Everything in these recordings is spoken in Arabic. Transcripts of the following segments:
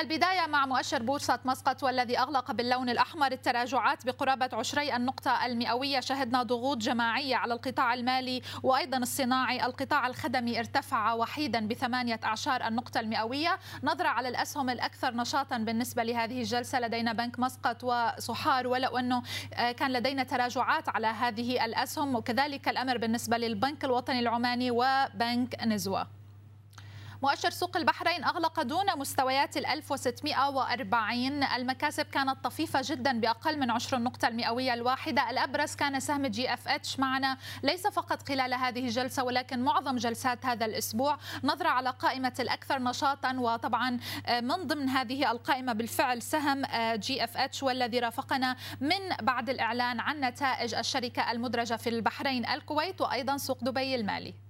البداية مع مؤشر بورصة مسقط والذي أغلق باللون الأحمر التراجعات بقرابة عشري النقطة المئوية. شهدنا ضغوط جماعية على القطاع المالي وأيضا الصناعي. القطاع الخدمي ارتفع وحيدا بثمانية أعشار النقطة المئوية. نظرة على الأسهم الأكثر نشاطا بالنسبة لهذه الجلسة. لدينا بنك مسقط وصحار ولو أنه كان لدينا تراجعات على هذه الأسهم. وكذلك الأمر بالنسبة للبنك الوطني العماني وبنك نزوة. مؤشر سوق البحرين أغلق دون مستويات ال 1640 المكاسب كانت طفيفة جدا بأقل من عشر النقطة المئوية الواحدة. الأبرز كان سهم GFH معنا ليس فقط خلال هذه الجلسة ولكن معظم جلسات هذا الأسبوع. نظرة على قائمة الأكثر نشاطا وطبعا من ضمن هذه القائمة بالفعل سهم GFH والذي رافقنا من بعد الإعلان عن نتائج الشركة المدرجة في البحرين الكويت وأيضا سوق دبي المالي.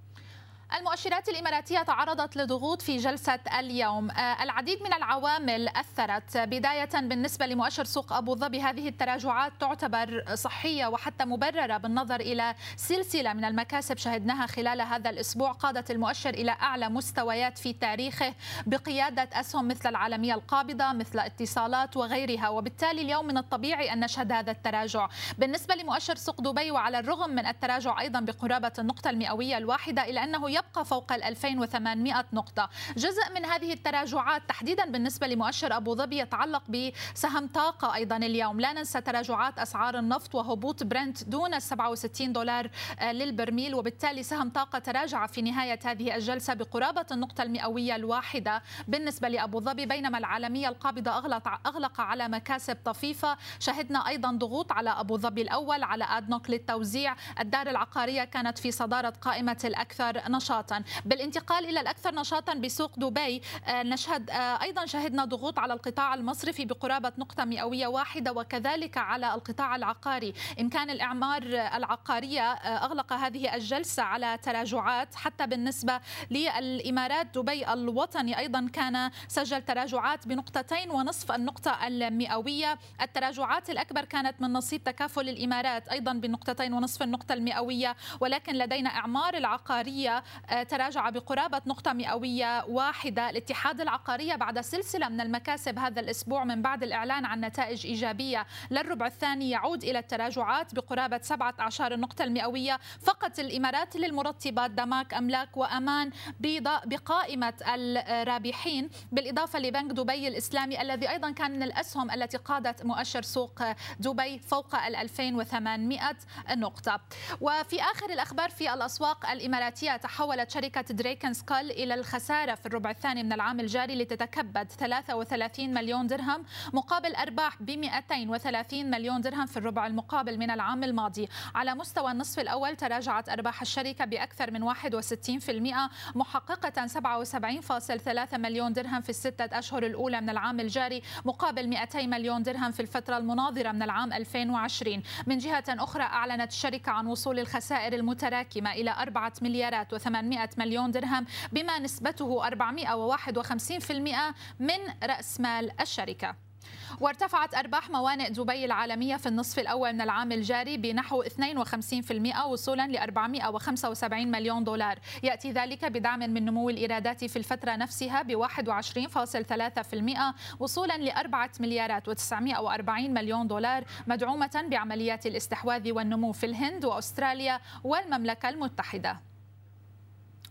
المؤشرات الإماراتية تعرضت لضغوط في جلسة اليوم. العديد من العوامل أثرت بداية بالنسبة لمؤشر سوق أبو ظبي. هذه التراجعات تعتبر صحية وحتى مبررة بالنظر إلى سلسلة من المكاسب شهدناها خلال هذا الأسبوع. قادت المؤشر إلى أعلى مستويات في تاريخه بقيادة أسهم مثل العالمية القابضة مثل اتصالات وغيرها. وبالتالي اليوم من الطبيعي أن نشهد هذا التراجع. بالنسبة لمؤشر سوق دبي وعلى الرغم من التراجع أيضا بقرابة النقطة المئوية الواحدة إلا أنه يبقى فوق ال 2800 نقطة. جزء من هذه التراجعات تحديدا بالنسبة لمؤشر أبو ظبي يتعلق بسهم طاقة أيضا اليوم. لا ننسى تراجعات أسعار النفط وهبوط برنت دون ال 67 دولار للبرميل وبالتالي سهم طاقة تراجع في نهاية هذه الجلسة بقرابة النقطة المئوية الواحدة بالنسبة لأبو ظبي بينما العالمية القابضة أغلق على مكاسب طفيفة. شهدنا أيضا ضغوط على أبو ظبي الأول على أدنوك للتوزيع. الدار العقارية كانت في صدارة قائمة الأكثر نشاطا بالانتقال إلى الأكثر نشاطا بسوق دبي نشهد أيضا شهدنا ضغوط على القطاع المصرفي بقرابة نقطة مئوية واحدة وكذلك على القطاع العقاري. إن كان الإعمار العقارية أغلق هذه الجلسة على تراجعات حتى بالنسبة للإمارات دبي الوطني أيضا كان سجل تراجعات بنقطتين ونصف النقطة المئوية. التراجعات الأكبر كانت من نصيب تكافل الإمارات أيضا بنقطتين ونصف النقطة المئوية ولكن لدينا إعمار العقارية تراجع بقرابة نقطة مئوية واحدة الاتحاد العقارية بعد سلسلة من المكاسب هذا الأسبوع من بعد الإعلان عن نتائج إيجابية. للربع الثاني يعود إلى التراجعات بقرابة سبعة أعشار النقطة المئوية. فقط الإمارات للمرطبات دماك أملاك وأمان بقائمة الرابحين بالإضافة لبنك دبي الإسلامي الذي أيضا كان من الأسهم التي قادت مؤشر سوق دبي فوق ال 2800 نقطة. وفي آخر الأخبار في الأسواق الإماراتية تحولت شركة دريكن سكال إلى الخسارة في الربع الثاني من العام الجاري لتتكبد 33 مليون درهم مقابل أرباح ب 230 مليون درهم في الربع المقابل من العام الماضي. على مستوى النصف الأول تراجعت أرباح الشركة بأكثر من 61% محققة 77.3 مليون درهم في الستة أشهر الأولى من العام الجاري مقابل 200 مليون درهم في الفترة المناظرة من العام 2020 من جهة أخرى أعلنت الشركة عن وصول الخسائر المتراكمة إلى 4 مليارات و800 مليون درهم بما نسبته 451% من رأس مال الشركة. وارتفعت أرباح موانئ دبي العالمية في النصف الأول من العام الجاري بنحو 52% وصولا ل 475 مليون دولار. يأتي ذلك بدعم من نمو الإيرادات في الفترة نفسها ب 21.3% وصولا ل 4 مليارات و940 مليون دولار مدعومة بعمليات الاستحواذ والنمو في الهند وأستراليا والمملكة المتحدة.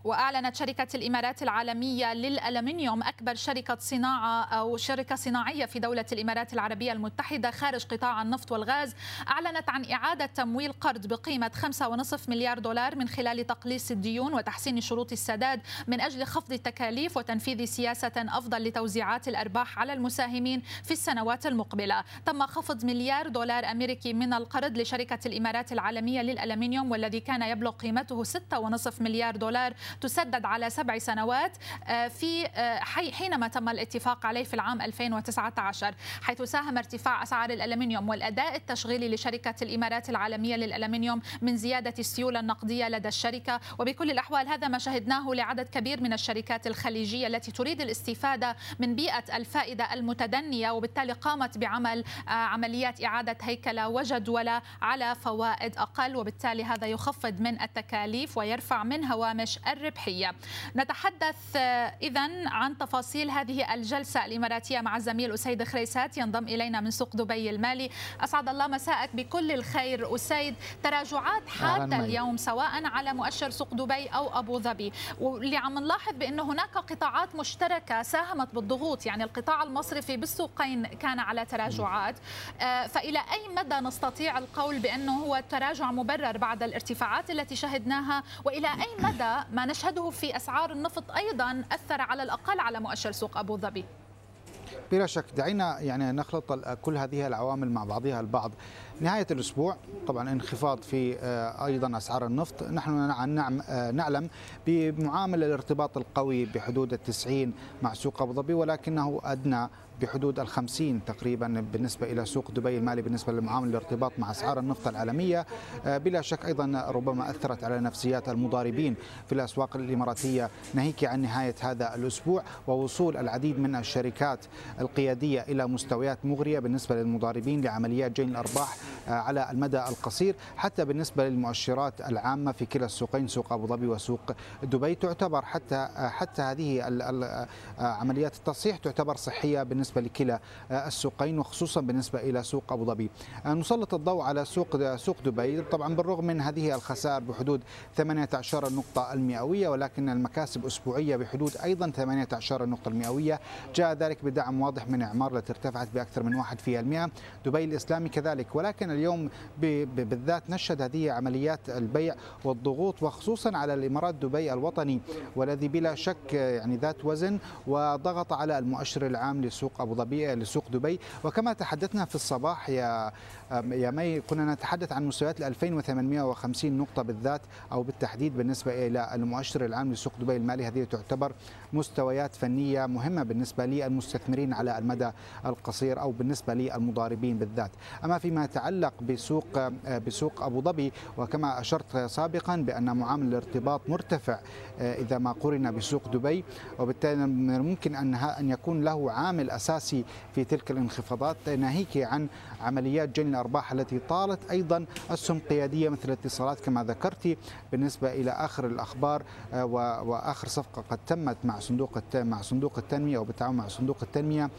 وأعلنت شركة الإمارات العالمية للألمنيوم أكبر شركة صناعة أو شركة صناعية في دولة الإمارات العربية المتحدة خارج قطاع النفط والغاز. أعلنت عن إعادة تمويل قرض بقيمة 5.5 مليار دولار من خلال تقليص الديون وتحسين شروط السداد من أجل خفض التكاليف وتنفيذ سياسة أفضل لتوزيعات الأرباح على المساهمين في السنوات المقبلة. تم خفض مليار دولار أمريكي من القرض لشركة الإمارات العالمية للألمنيوم والذي كان يبلغ قيمته 6.5 مليار دولار تسدد على سبع سنوات في حينما تم الاتفاق عليه في العام 2019 حيث ساهم ارتفاع أسعار الألمنيوم والأداء التشغيلي لشركة الإمارات العالمية للألمنيوم من زيادة السيولة النقدية لدى الشركة. وبكل الأحوال هذا ما شهدناه لعدد كبير من الشركات الخليجية التي تريد الاستفادة من بيئة الفائدة المتدنية وبالتالي قامت بعمل آه، عمليات إعادة هيكلة وجدولة على فوائد أقل وبالتالي هذا يخفض من التكاليف ويرفع من هوامش الربحية. نتحدث آه، إذا عن تفاصيل هذه الجلسة الإماراتية مع الزميل أسيد خريسات. ينضم إلينا من سوق دبي المالي. أسعد الله مساءك. بكل الخير أسيد. تراجعات حادة اليوم سواء على مؤشر سوق دبي أو أبو ظبي. واللي عم نلاحظ بأنه هناك قطاعات مشتركة ساهمت بالضغوط. يعني القطاع المصرفي بالسوقين كان على تراجعات. آه، فإلى أي مدى نستطيع القول بأنه هو التراجع مبرر بعد الارتفاعات التي شهدناها؟ وإلى أي مدى ما نشهده في أسعار النفط أيضا أثر على الأقل على مؤشر سوق أبو ظبي. بلا شك دعينا يعني نخلط كل هذه العوامل مع بعضها البعض. نهاية الأسبوع طبعا انخفاض في آه، أيضا أسعار النفط. نحن نعم آه، نعلم بمعامل الارتباط القوي بحدود التسعين مع سوق أبو ظبي ولكنه أدنى بحدود الخمسين تقريبا بالنسبة إلى سوق دبي المالي بالنسبة لمعامل الارتباط مع أسعار النفط العالمية. آه، بلا شك أيضا ربما أثرت على نفسيات المضاربين في الأسواق الإماراتية ناهيك عن نهاية هذا الأسبوع ووصول العديد من الشركات القيادية إلى مستويات مغرية بالنسبة للمضاربين لعمليات جين الأرباح آه، على المدى القصير. حتى بالنسبة للمؤشرات العامة في كلا السوقين سوق أبو ظبي وسوق دبي تعتبر حتى آه، حتى هذه عمليات التصحيح تعتبر صحية بالنسبة بالنسبة لكلا السوقين وخصوصا بالنسبة إلى سوق أبو ظبي. نسلط الضوء على سوق سوق دبي طبعا بالرغم من هذه الخسائر بحدود 18 نقطة المئوية ولكن المكاسب أسبوعية بحدود أيضا 18 نقطة المئوية جاء ذلك بدعم واضح من إعمار التي ارتفعت بأكثر من 1% دبي الإسلامي كذلك ولكن اليوم بالذات نشهد هذه عمليات البيع والضغوط وخصوصا على الإمارات دبي الوطني والذي بلا شك يعني ذات وزن وضغط على المؤشر العام لسوق لسوق أبو ظبي لسوق دبي. وكما تحدثنا في الصباح يا يا مي كنا نتحدث عن مستويات ال 2850 نقطة بالذات أو بالتحديد بالنسبة إلى المؤشر العام لسوق دبي المالي. هذه تعتبر مستويات فنية مهمة بالنسبة للمستثمرين على المدى القصير أو بالنسبة للمضاربين بالذات. أما فيما يتعلق بسوق بسوق أبو ظبي وكما أشرت سابقا بأن معامل الارتباط مرتفع إذا ما قرن بسوق دبي وبالتالي من ان أن يكون له عامل أساسي في تلك الانخفاضات. ناهيك عن عمليات جني الأرباح التي طالت أيضا اسهم قيادية مثل الاتصالات كما ذكرتي. بالنسبة إلى آخر الأخبار آه، وآخر صفقة قد تمت مع صندوق مع صندوق التنمية أو بالتعاون مع صندوق التنمية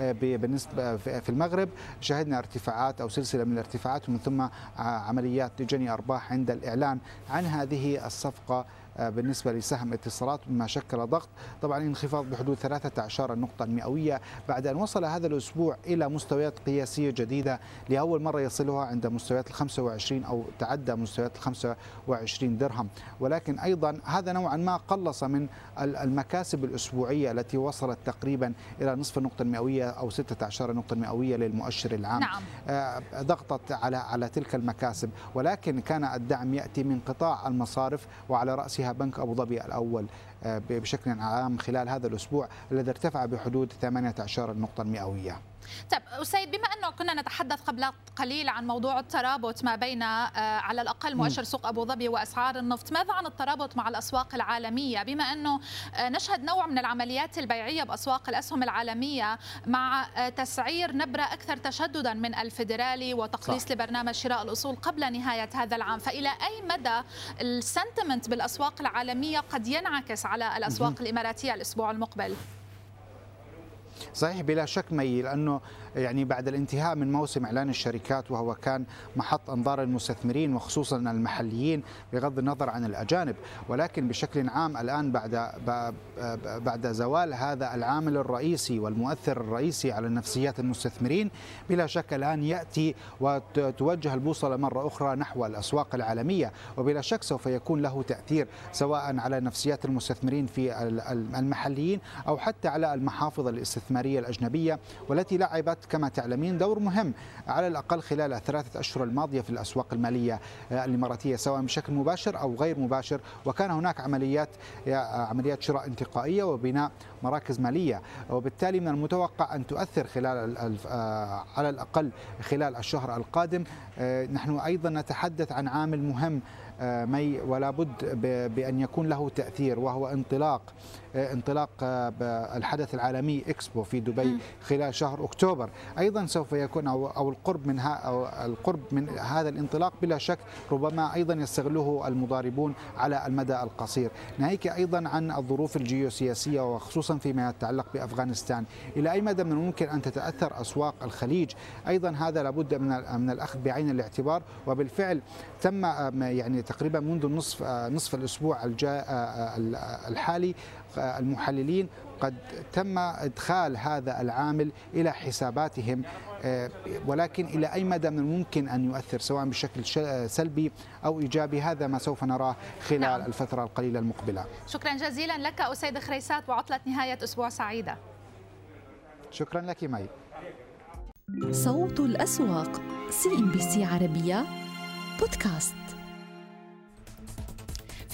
آه، بالنسبة في المغرب. شهدنا ارتفاعات أو سلسلة من الارتفاعات ومن ثم عمليات جني ارباح عند الإعلان عن هذه الصفقة آه، بالنسبة لسهم اتصالات مما شكل ضغط. طبعا انخفاض بحدود 13 نقطة المئوية بعد أن وصل هذا الأسبوع إلى مستويات قياسية جديدة لأول مرة يصلها عند مستويات ال 25 أو تعدى مستويات ال 25 درهم. ولكن أيضا هذا نوعا ما قلص من المكاسب الأسبوعية التي وصلت تقريبا إلى نصف النقطة المئوية أو 16 نقطة مئوية للمؤشر العام. نعم. آه، ضغطت على على تلك المكاسب. ولكن كان الدعم يأتي من قطاع المصارف وعلى رأسها فيها بنك أبو ظبي الأول. آه، بشكل عام خلال هذا الأسبوع الذي ارتفع بحدود 18 نقطة المئوية طيب أسيد بما أنه كنا نتحدث قبل قليل عن موضوع الترابط ما بين آه، على الأقل مؤشر سوق أبو ظبي وأسعار النفط ماذا عن الترابط مع الأسواق العالمية؟ بما أنه آه، نشهد نوع من العمليات البيعية بأسواق الأسهم العالمية مع آه، تسعير نبرة أكثر تشددا من الفيدرالي وتقليص صح. لبرنامج شراء الأصول قبل نهاية هذا العام. فإلى أي مدى السنتمنت بالأسواق العالمية قد ينعكس على الأسواق الإماراتية الأسبوع المقبل. صحيح بلا شك مي لأنه يعني بعد الانتهاء من موسم إعلان الشركات وهو كان محط أنظار المستثمرين وخصوصا المحليين بغض النظر عن الأجانب. ولكن بشكل عام الآن بعد بعد زوال هذا العامل الرئيسي والمؤثر الرئيسي على نفسيات المستثمرين بلا شك الآن يأتي وتوجه البوصلة مرة أخرى نحو الأسواق العالمية. وبلا شك سوف يكون له تأثير سواء على نفسيات المستثمرين في المحليين أو حتى على المحافظ الاستثمارية الأجنبية والتي لعبت كما تعلمين دور مهم على الأقل خلال الثلاثة أشهر الماضية في الأسواق المالية الإماراتية سواء بشكل مباشر أو غير مباشر. وكان هناك عمليات عمليات شراء انتقائية وبناء مراكز مالية. وبالتالي من المتوقع أن تؤثر خلال على الأقل خلال الشهر القادم. نحن أيضا نتحدث عن عامل مهم آه، مي ولا بد بأن يكون له تأثير وهو انطلاق آه، انطلاق آه، الحدث العالمي إكسبو في دبي خلال شهر أكتوبر. أيضا سوف يكون أو القرب من أو القرب من هذا الانطلاق بلا شك ربما أيضا يستغله المضاربون على المدى القصير. ناهيك أيضا عن الظروف الجيوسياسية وخصوصا فيما يتعلق بأفغانستان. إلى أي مدى من الممكن أن تتأثر أسواق الخليج؟ أيضا هذا لابد من من الأخذ بعين الاعتبار وبالفعل تم يعني تقريبا منذ نصف نصف الأسبوع الحالي المحللين قد تم إدخال هذا العامل إلى حساباتهم ولكن إلى أي مدى من الممكن أن يؤثر سواء بشكل سلبي أو إيجابي هذا ما سوف نراه خلال نعم. الفترة القليلة المقبلة. شكرا جزيلا لك أسيد خريسات وعطلة نهاية أسبوع سعيدة. شكرا لك مي. صوت الأسواق CNBC عربية بودكاست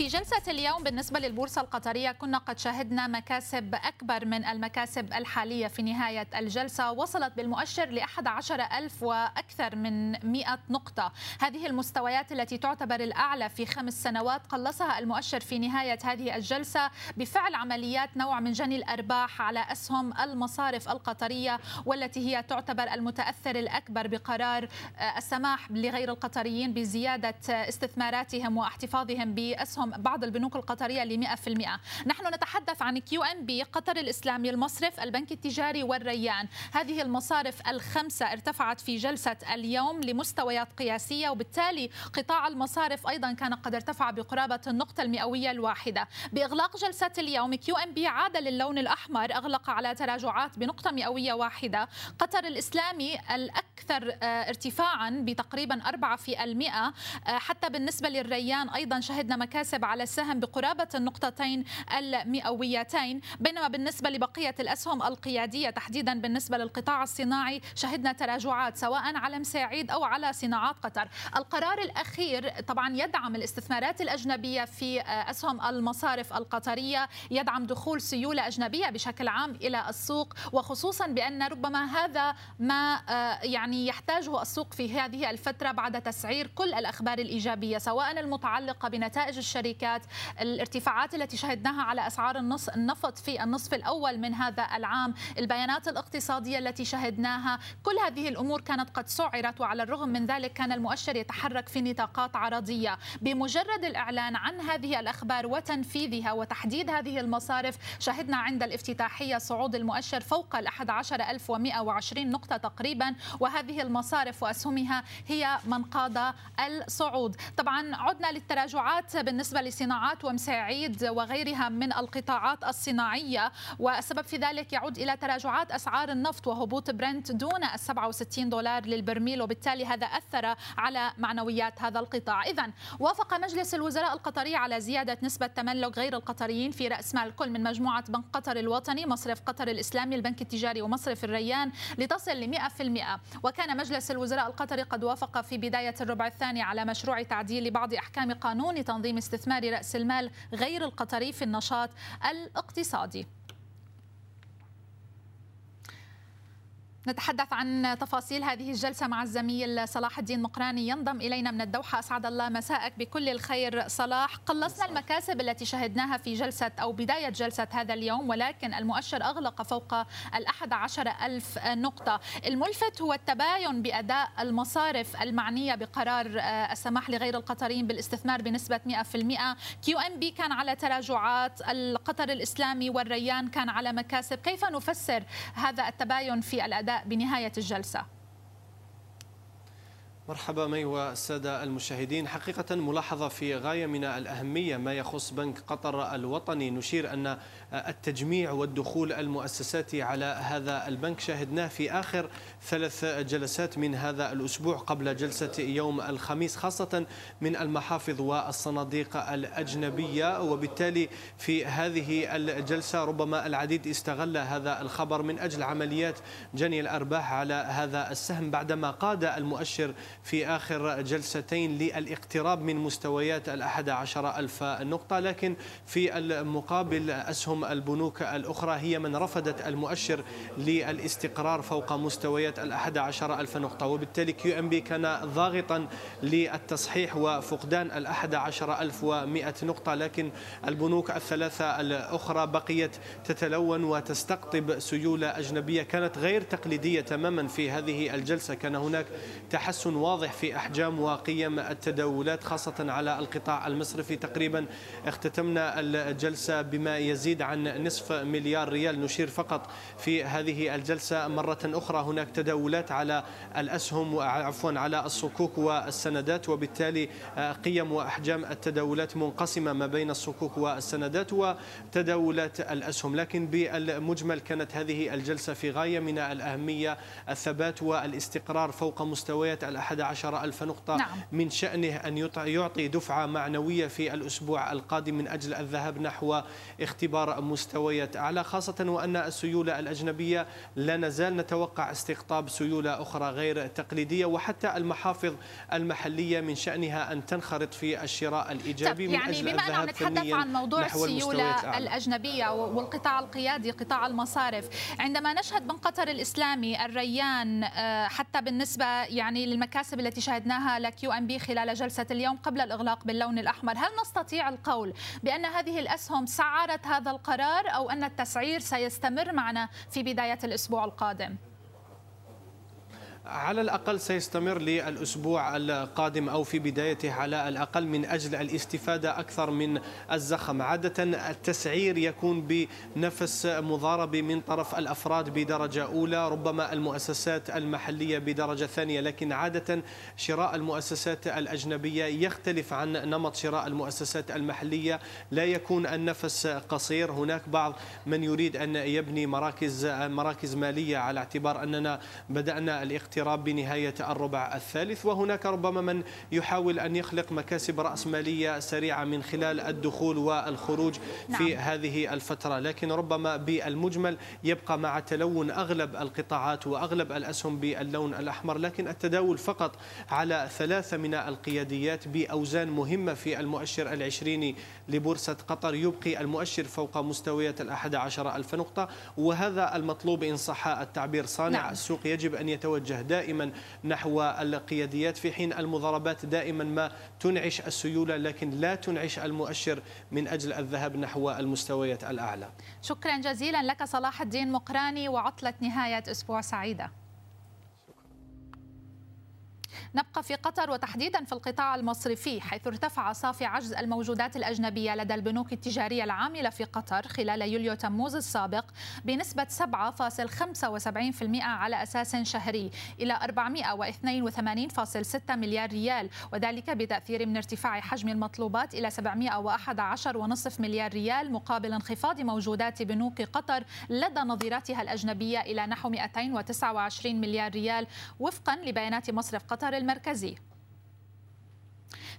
في جلسة اليوم بالنسبة للبورصة القطرية كنا قد شهدنا مكاسب أكبر من المكاسب الحالية في نهاية الجلسة. وصلت بالمؤشر ل 11 ألف وأكثر من 100 نقطة. هذه المستويات التي تعتبر الأعلى في خمس سنوات قلصها المؤشر في نهاية هذه الجلسة بفعل عمليات نوع من جني الأرباح على أسهم المصارف القطرية والتي هي تعتبر المتأثر الأكبر بقرار السماح لغير القطريين بزيادة استثماراتهم واحتفاظهم بأسهم بعض البنوك القطرية ل 100% نحن نتحدث عن QNB قطر الإسلامي المصرف البنك التجاري والريان. هذه المصارف الخمسة ارتفعت في جلسة اليوم لمستويات قياسية وبالتالي قطاع المصارف أيضا كان قد ارتفع بقرابة النقطة المئوية الواحدة. بإغلاق جلسة اليوم QNB عاد للون الأحمر أغلق على تراجعات بنقطة مئوية واحدة. قطر الإسلامي الأكثر آه، ارتفاعا بتقريبا 4 في المئة. آه، حتى بالنسبة للريان أيضا شهدنا مكاسب يحسب على السهم بقرابة النقطتين المئويتين بينما بالنسبة لبقية الأسهم القيادية تحديدا بالنسبة للقطاع الصناعي شهدنا تراجعات سواء على مساعيد أو على صناعات قطر. القرار الأخير طبعا يدعم الاستثمارات الأجنبية في أسهم المصارف القطرية يدعم دخول سيولة أجنبية بشكل عام إلى السوق وخصوصا بأن ربما هذا ما يعني يحتاجه السوق في هذه الفترة بعد تسعير كل الأخبار الإيجابية سواء المتعلقة بنتائج الشركات الشركات الارتفاعات التي شهدناها على أسعار النفط في النصف الأول من هذا العام. البيانات الاقتصادية التي شهدناها. كل هذه الأمور كانت قد سعرت وعلى الرغم من ذلك كان المؤشر يتحرك في نطاقات عرضية. بمجرد الإعلان عن هذه الأخبار وتنفيذها وتحديد هذه المصارف شهدنا عند الافتتاحية صعود المؤشر فوق ال 11120 نقطة تقريبا وهذه المصارف وأسهمها هي من قاد الصعود. طبعا عدنا للتراجعات بالنسبة بالنسبة لصناعات ومساعيد وغيرها من القطاعات الصناعية والسبب في ذلك يعود إلى تراجعات أسعار النفط وهبوط برنت دون ال 67 دولار للبرميل وبالتالي هذا أثر على معنويات هذا القطاع. إذا وافق مجلس الوزراء القطري على زيادة نسبة تملك غير القطريين في رأس مال كل من مجموعة بنك قطر الوطني مصرف قطر الإسلامي البنك التجاري ومصرف الريان لتصل ل 100% وكان مجلس الوزراء القطري قد وافق في بداية الربع الثاني على مشروع تعديل بعض أحكام قانون تنظيم استثمار استثمار رأس المال غير القطري في النشاط الاقتصادي. نتحدث عن تفاصيل هذه الجلسة مع الزميل صلاح الدين مقراني. ينضم إلينا من الدوحة. أسعد الله مساءك. بكل الخير صلاح. قلصنا المكاسب التي شهدناها في جلسة أو بداية جلسة هذا اليوم ولكن المؤشر أغلق فوق الأحد عشر ألف نقطة. الملفت هو التباين بأداء المصارف المعنية بقرار السماح لغير القطريين بالاستثمار بنسبة 100% QNB كان على تراجعات. القطر الإسلامي والريان كان على مكاسب. كيف نفسر هذا التباين في الأداء بنهاية الجلسة. مرحبا مي والسادة المشاهدين. حقيقة ملاحظة في غاية من الأهمية ما يخص بنك قطر الوطني. نشير أن التجميع والدخول المؤسساتي على هذا البنك شاهدناه في آخر ثلاث جلسات من هذا الأسبوع قبل جلسة يوم الخميس خاصة من المحافظ والصناديق الأجنبية. وبالتالي في هذه الجلسة ربما العديد استغل هذا الخبر من أجل عمليات جني الأرباح على هذا السهم. بعدما قاد المؤشر في آخر جلستين للاقتراب من مستويات الأحد عشر ألف نقطة لكن في المقابل أسهم البنوك الأخرى هي من رفدت المؤشر للاستقرار فوق مستويات الأحد عشر ألف نقطة. وبالتالي QNB كان ضاغطا للتصحيح وفقدان الأحد عشر ألف ومئة نقطة لكن البنوك الثلاثة الأخرى بقيت تتلون وتستقطب سيولة أجنبية كانت غير تقليدية تماما في هذه الجلسة. كان هناك تحسن واضح في أحجام وقيم التداولات خاصة على القطاع المصرفي. تقريبا اختتمنا الجلسة بما يزيد عن نصف مليار ريال. نشير فقط في هذه الجلسة مرة أخرى. هناك تداولات على الأسهم عفوا على الصكوك والسندات وبالتالي قيم وأحجام التداولات منقسمة ما بين الصكوك والسندات وتداولات الأسهم. لكن بالمجمل كانت هذه الجلسة في غاية من الأهمية الثبات والإستقرار فوق مستويات الأحد عشر ألف نقطة نعم. من شأنه أن يعطي دفعة معنوية في الأسبوع القادم من أجل الذهاب نحو اختبار مستويات أعلى خاصة وأن السيولة الأجنبية لا نزال نتوقع استقطاب سيولة أخرى غير تقليدية وحتى المحافظ المحلية من شأنها أن تنخرط في الشراء الإيجابي من يعني أجل بما أننا نتحدث عن موضوع السيولة الأجنبية والقطاع القيادي قطاع المصارف عندما نشهد من قطر الإسلامي الريان حتى بالنسبة يعني للمكاسب التي شاهدناها لكيو ام بي خلال جلسة اليوم قبل الإغلاق باللون الأحمر هل نستطيع القول بأن هذه الأسهم سعرت هذا القرار أو أن التسعير سيستمر معنا في بداية الأسبوع القادم؟ على الأقل سيستمر للأسبوع القادم أو في بدايته على الأقل من أجل الاستفادة أكثر من الزخم. عادة التسعير يكون بنفس مضاربة من طرف الأفراد بدرجة أولى ربما المؤسسات المحلية بدرجة ثانية لكن عادة شراء المؤسسات الأجنبية يختلف عن نمط شراء المؤسسات المحلية. لا يكون النفس قصير. هناك بعض من يريد أن يبني مراكز مراكز مالية على اعتبار أننا بدأنا الاقتراض الاقتراب بنهاية الربع الثالث وهناك ربما من يحاول أن يخلق مكاسب رأسمالية سريعة من خلال الدخول والخروج نعم. في هذه الفترة لكن ربما بالمجمل يبقى مع تلون أغلب القطاعات وأغلب الأسهم باللون الأحمر لكن التداول فقط على ثلاثة من القياديات بأوزان مهمة في المؤشر العشريني لبورصة قطر يبقي المؤشر فوق مستويات الأحد عشر ألف نقطة وهذا المطلوب إن صح التعبير صانع نعم. السوق يجب أن يتوجه دائما نحو القياديات في حين المضاربات دائما ما تنعش السيولة لكن لا تنعش المؤشر من أجل الذهاب نحو المستويات الأعلى. شكرا جزيلا لك صلاح الدين مقراني وعطلة نهاية أسبوع سعيدة. نبقى في قطر وتحديدا في القطاع المصرفي حيث ارتفع صافي عجز الموجودات الأجنبية لدى البنوك التجارية العاملة في قطر خلال يوليو تموز السابق بنسبة 7.75% على أساس شهري إلى 482.6 مليار ريال وذلك بتأثير من ارتفاع حجم المطلوبات إلى 711.5 مليار ريال مقابل انخفاض موجودات بنوك قطر لدى نظيراتها الأجنبية إلى نحو 229 مليار ريال وفقا لبيانات مصرف قطر المركزي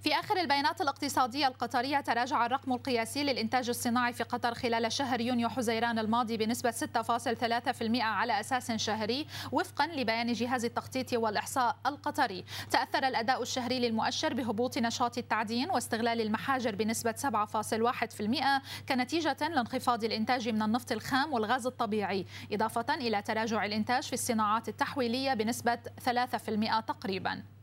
في آخر البيانات الاقتصادية القطرية تراجع الرقم القياسي للإنتاج الصناعي في قطر خلال شهر يونيو حزيران الماضي بنسبة 6.3% على أساس شهري وفقا لبيان جهاز التخطيط والإحصاء القطري. تأثر الأداء الشهري للمؤشر بهبوط نشاط التعدين واستغلال المحاجر بنسبة 7.1% كنتيجة لانخفاض الإنتاج من النفط الخام والغاز الطبيعي إضافة إلى تراجع الإنتاج في الصناعات التحويلية بنسبة 3% تقريباً.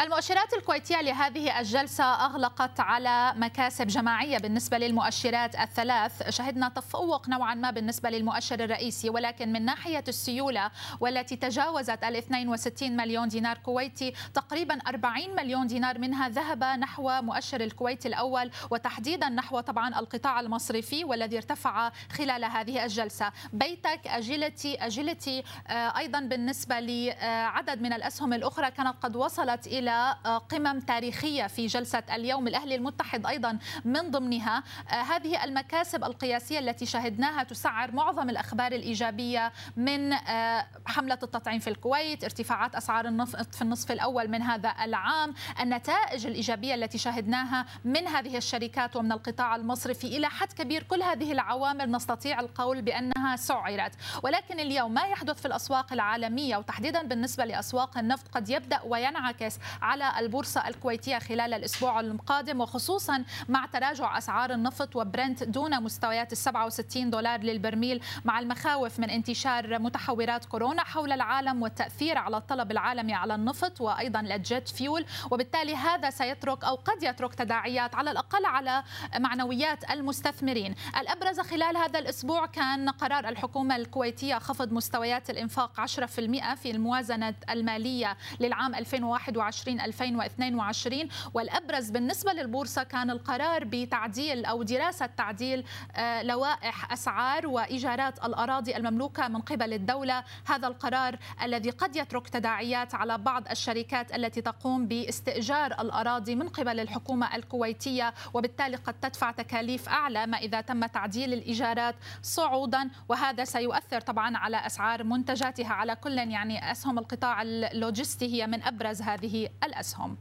المؤشرات الكويتية لهذه الجلسة أغلقت على مكاسب جماعية بالنسبة للمؤشرات الثلاث. شهدنا تفوق نوعا ما بالنسبة للمؤشر الرئيسي ولكن من ناحية السيولة والتي تجاوزت ال 62 مليون دينار كويتي تقريبا 40 مليون دينار منها ذهب نحو مؤشر الكويت الأول وتحديدا نحو طبعا القطاع المصرفي والذي ارتفع خلال هذه الجلسة. بيتك أجيلتي أجيلتي آه، أيضا بالنسبة لعدد من الأسهم الأخرى كانت قد وصلت إلى آه، قمم تاريخية في جلسة اليوم الأهلي المتحد أيضا من ضمنها. آه، هذه المكاسب القياسية التي شهدناها تسعر معظم الأخبار الإيجابية من حملة التطعيم في الكويت ارتفاعات أسعار النفط في النصف الأول من هذا العام النتائج الإيجابية التي شهدناها من هذه الشركات ومن القطاع المصرفي إلى حد كبير. كل هذه العوامل نستطيع القول بأنها سعرت. ولكن اليوم ما يحدث في الأسواق العالمية وتحديدا بالنسبة لأسواق النفط قد يبدأ وينعكس على البورصة الكويتية خلال الأسبوع القادم وخصوصا مع تراجع أسعار النفط وبرنت دون مستويات ال 67 دولار للبرميل مع المخاوف من انتشار متحورات كورونا حول العالم والتأثير على الطلب العالمي على النفط وأيضا ال jet fuel وبالتالي هذا سيترك أو قد يترك تداعيات على الأقل على معنويات المستثمرين. الأبرز خلال هذا الأسبوع كان قرار الحكومة الكويتية خفض مستويات الإنفاق 10% في الموازنة المالية للعام 2021-2022 والأبرز بالنسبة للبورصة كان القرار بتعديل أو دراسة تعديل آه، لوائح أسعار وإيجارات الأراضي المملوكة من قبل الدولة. هذا القرار الذي قد يترك تداعيات على بعض الشركات التي تقوم باستئجار الأراضي من قبل الحكومة الكويتية وبالتالي قد تدفع تكاليف أعلى ما إذا تم تعديل الإيجارات صعودا. وهذا سيؤثر طبعا على أسعار منتجاتها على كل يعني أسهم القطاع اللوجستي هي من أبرز هذه الأسهم.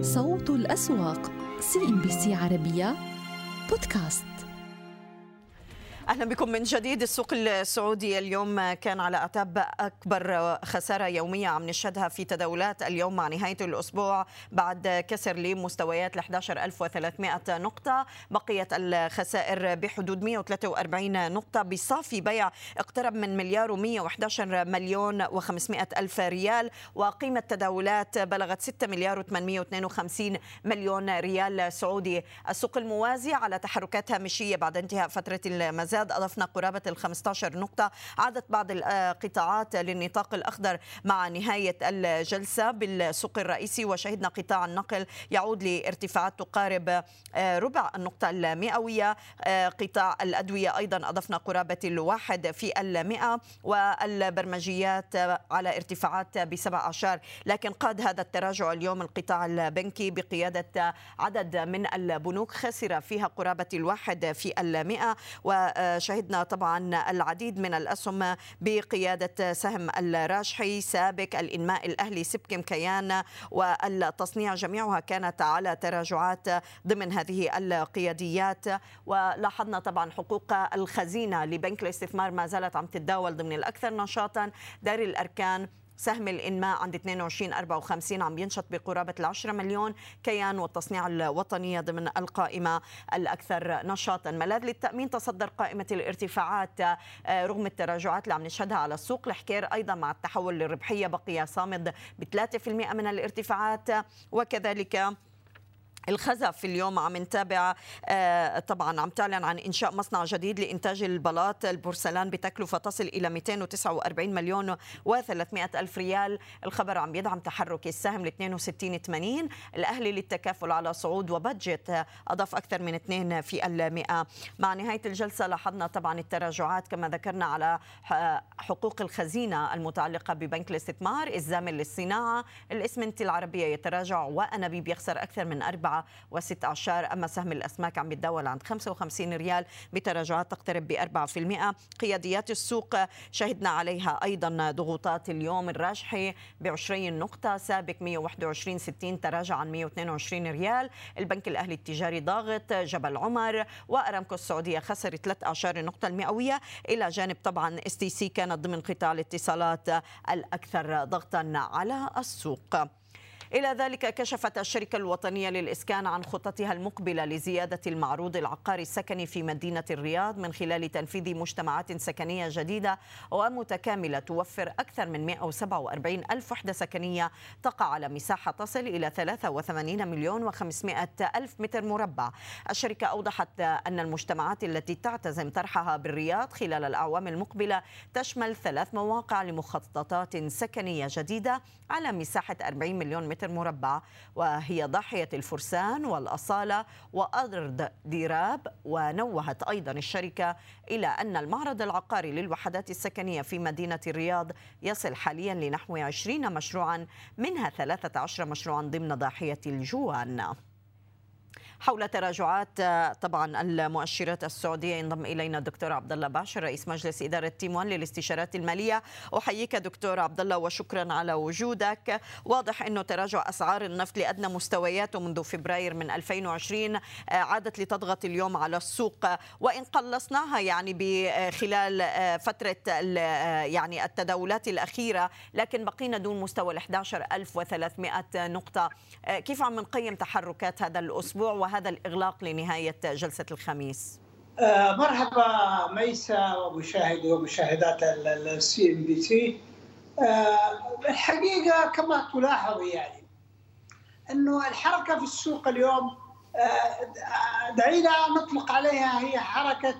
صوت الأسواق CNBC عربية بودكاست. أهلا بكم من جديد. السوق السعودي اليوم كان على اعتاب أكبر خسارة يومية عم نشهدها في تداولات اليوم مع نهاية الأسبوع بعد كسر لمستويات ال 11300 نقطة. بقيت الخسائر بحدود 143 نقطة. بصافي بيع اقترب من مليار و111 مليون و500 ألف ريال وقيمة تداولات بلغت 6 مليار و852 مليون ريال سعودي. السوق الموازي على تحركات هامشية بعد انتهاء فترة المزاد زاد أضفنا قرابة ال 15 نقطة. عادت بعض القطاعات للنطاق الأخضر مع نهاية الجلسة بالسوق الرئيسي وشهدنا قطاع النقل يعود لارتفاعات تقارب آه، ربع النقطة المئوية. آه، قطاع الأدوية أيضا أضفنا قرابة الواحد في المئة والبرمجيات على ارتفاعات بسبع أعشار لكن قاد هذا التراجع اليوم القطاع البنكي بقيادة عدد من البنوك خسر فيها قرابة الواحد في المئة و شهدنا طبعا العديد من الأسهم بقيادة سهم الراجحي سابك الإنماء الأهلي سبكم كيان والتصنيع جميعها كانت على تراجعات ضمن هذه القياديات. ولاحظنا طبعا حقوق الخزينة لبنك الاستثمار ما زالت عم تتداول ضمن الأكثر نشاطا. دار الأركان سهم الإنماء عند 22 54 عم ينشط بقرابة ال 10 مليون كيان والتصنيع الوطنية ضمن القائمة الأكثر نشاطا. ملاذ للتأمين تصدر قائمة الارتفاعات آه، رغم التراجعات اللي عم نشهدها على السوق. الحكير أيضا مع التحول للربحية بقي صامد ب 3% من الارتفاعات. وكذلك الخزف اليوم عم نتابع آه، طبعا عم تعلن عن إنشاء مصنع جديد لإنتاج البلاط. البورسلان بتكلفة تصل إلى 249 مليون و300 ألف ريال. الخبر عم يدعم تحرك السهم ل 62 80 الأهلي للتكافل على صعود وبادجت أضاف أكثر من 2 في المئة. مع نهاية الجلسة لاحظنا طبعا التراجعات كما ذكرنا على حقوق الخزينة المتعلقة ببنك الاستثمار الزامل للصناعة. الاسمنتي العربية يتراجع وأنابيب يخسر أكثر من 4 وست أعشار أما سهم الأسماك عم يتداول عند 55 ريال بتراجعات تقترب ب 4% قياديات السوق شهدنا عليها أيضا ضغوطات اليوم الراجحي ب 20 نقطة سابك 121 60 تراجع عن 122 ريال. البنك الأهلي التجاري ضاغط جبل عمر. وأرامكو السعودية خسر 3 أعشار النقطة المئوية. إلى جانب طبعا STC كانت ضمن قطاع الاتصالات الأكثر ضغطا على السوق. إلى ذلك كشفت الشركة الوطنية للإسكان عن خطتها المقبلة لزيادة المعروض العقاري السكني في مدينة الرياض من خلال تنفيذ مجتمعات سكنية جديدة ومتكاملة توفر أكثر من 147 ألف وحدة سكنية تقع على مساحة تصل إلى 83 مليون و500 ألف متر مربع. الشركة أوضحت أن المجتمعات التي تعتزم طرحها بالرياض خلال الأعوام المقبلة تشمل ثلاث مواقع لمخططات سكنية جديدة على مساحة 40 مليون متر مربع وهي ضاحية الفرسان والأصالة وأرض ديراب. ونوهت أيضا الشركة إلى أن المعرض العقاري للوحدات السكنية في مدينة الرياض يصل حاليا لنحو 20 مشروعا منها 13 مشروعا ضمن ضاحية الجوان. حول تراجعات آه، طبعا المؤشرات السعودية. ينضم إلينا الدكتور عبد الله باشر رئيس مجلس إدارة تيم 1 للاستشارات المالية. أحييك دكتور عبد الله وشكرا على وجودك. واضح إنه تراجع أسعار النفط لأدنى مستوياته منذ فبراير من 2020 آه، عادت لتضغط اليوم على السوق. وإن قلصناها يعني بخلال آه، فترة يعني التداولات الأخيرة لكن بقينا دون مستوى ال 11300 نقطة. كيف عم نقيم تحركات هذا الأسبوع؟ وهذا الإغلاق لنهاية جلسة الخميس؟ آه، مرحبا ميسا ومشاهدي ومشاهدات ال CNBC الحقيقة كما تلاحظ يعني أنه الحركة في السوق اليوم آه، دعينا نطلق عليها هي حركة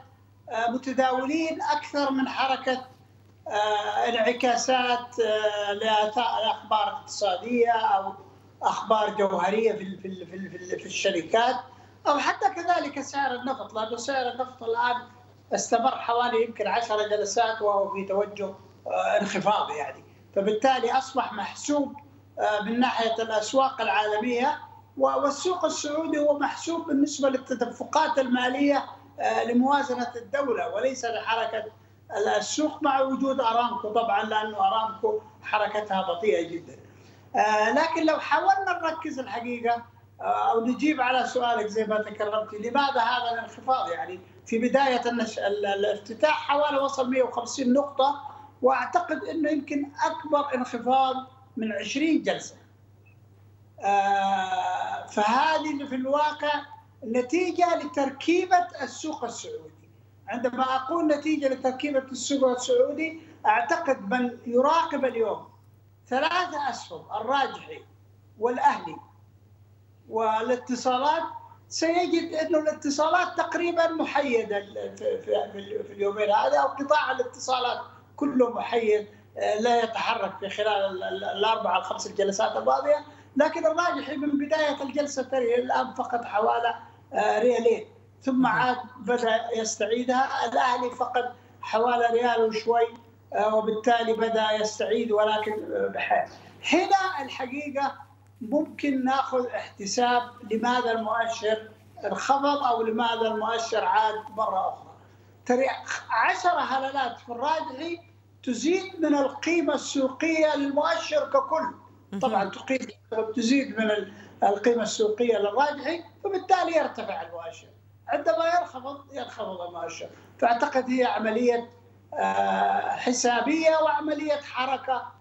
آه، متداولين أكثر من حركة انعكاسات لأخبار اقتصادية أو أخبار جوهرية في في في, في الشركات أو حتى كذلك سعر النفط لأنه سعر النفط الآن استمر حوالي يمكن 10 جلسات وهو في توجه آه، انخفاض يعني فبالتالي أصبح محسوب آه، من ناحية الأسواق العالمية والسوق السعودي هو محسوب بالنسبة للتدفقات المالية آه، لموازنة الدولة وليس لحركة السوق مع وجود أرامكو طبعا لأنه أرامكو حركتها بطيئة جدا. آه، لكن لو حاولنا نركز الحقيقة آه، أو نجيب على سؤالك زي ما تكرمتي لماذا هذا الانخفاض يعني في بداية النش... الافتتاح حوالي وصل 150 نقطة وأعتقد إنه يمكن أكبر انخفاض من 20 جلسة. آه، فهذه في الواقع نتيجة لتركيبة السوق السعودي. عندما أقول نتيجة لتركيبة السوق السعودي أعتقد من يراقب اليوم ثلاثة أسهم الراجحي والأهلي. والاتصالات سيجد أنه الاتصالات تقريبا محيدة في, في, في اليومين هذا أو قطاع الاتصالات كله محيد آه، لا يتحرك في خلال الأربع الخمس الجلسات الماضية. لكن الراجحي من بداية الجلسة الآن فقد حوالي آه، ريالين. ثم عاد بدأ يستعيدها. الأهلي فقد حوالي ريال وشوي وبالتالي بدا يستعيد ولكن آه، بحال هنا الحقيقة ممكن ناخذ احتساب لماذا المؤشر انخفض أو لماذا المؤشر عاد مرة أخرى. ترى 10 هلالات في الراجحي تزيد من القيمة السوقية للمؤشر ككل. طبعا تقيم تزيد من القيمة السوقية للراجحي فبالتالي يرتفع المؤشر. عندما ينخفض ينخفض المؤشر، فأعتقد هي عملية حسابية وعملية حركة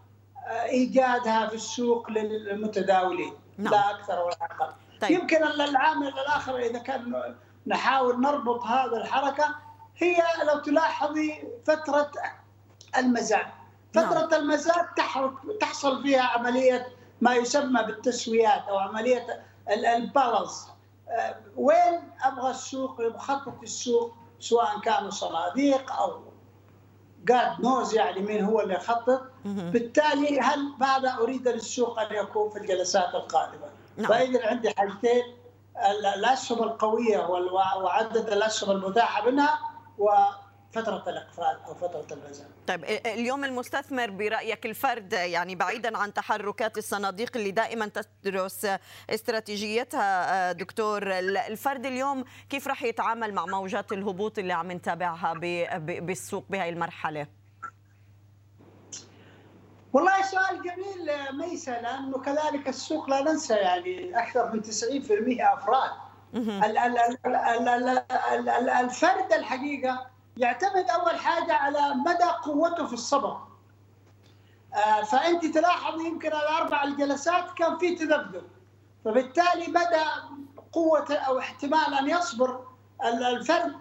آه، إيجادها في السوق للمتداولين نعم. لا أكثر ولا أقل طيب. يمكن العامل الآخر إذا كان نحاول نربط هذه الحركة هي لو تلاحظي فترة المزاد فترة نعم. المزاد تحصل فيها عملية ما يسمى بالتسويات أو عملية البالانس آه، وين أبغى السوق مخطط السوق سواء كانوا صناديق أو قاد نوز يعني مين هو اللي يخطط. بالتالي هل ماذا أريد للسوق أن يكون في الجلسات القادمة؟ نعم. فإذا عندي حاجتين الاسهم القوية وعدد الاسهم المتاحة منها وفتره الإقفال أو فترة المزاد. طيب اليوم المستثمر برأيك الفرد يعني بعيدا عن تحركات الصناديق اللي دائما تدرس استراتيجيتها دكتور الفرد اليوم كيف راح يتعامل مع موجات الهبوط اللي عم نتابعها بالسوق بهاي المرحلة؟ والله سؤال جميل ميسا لأنه كذلك السوق لا ننسى يعني أكثر من 90% أفراد الفرد الحقيقة يعتمد أول حاجة على مدى قوته في الصبر. فأنت تلاحظ يمكن الاربع الجلسات كان في تذبذب. فبالتالي بدا قوة أو احتمال أن يصبر الفرد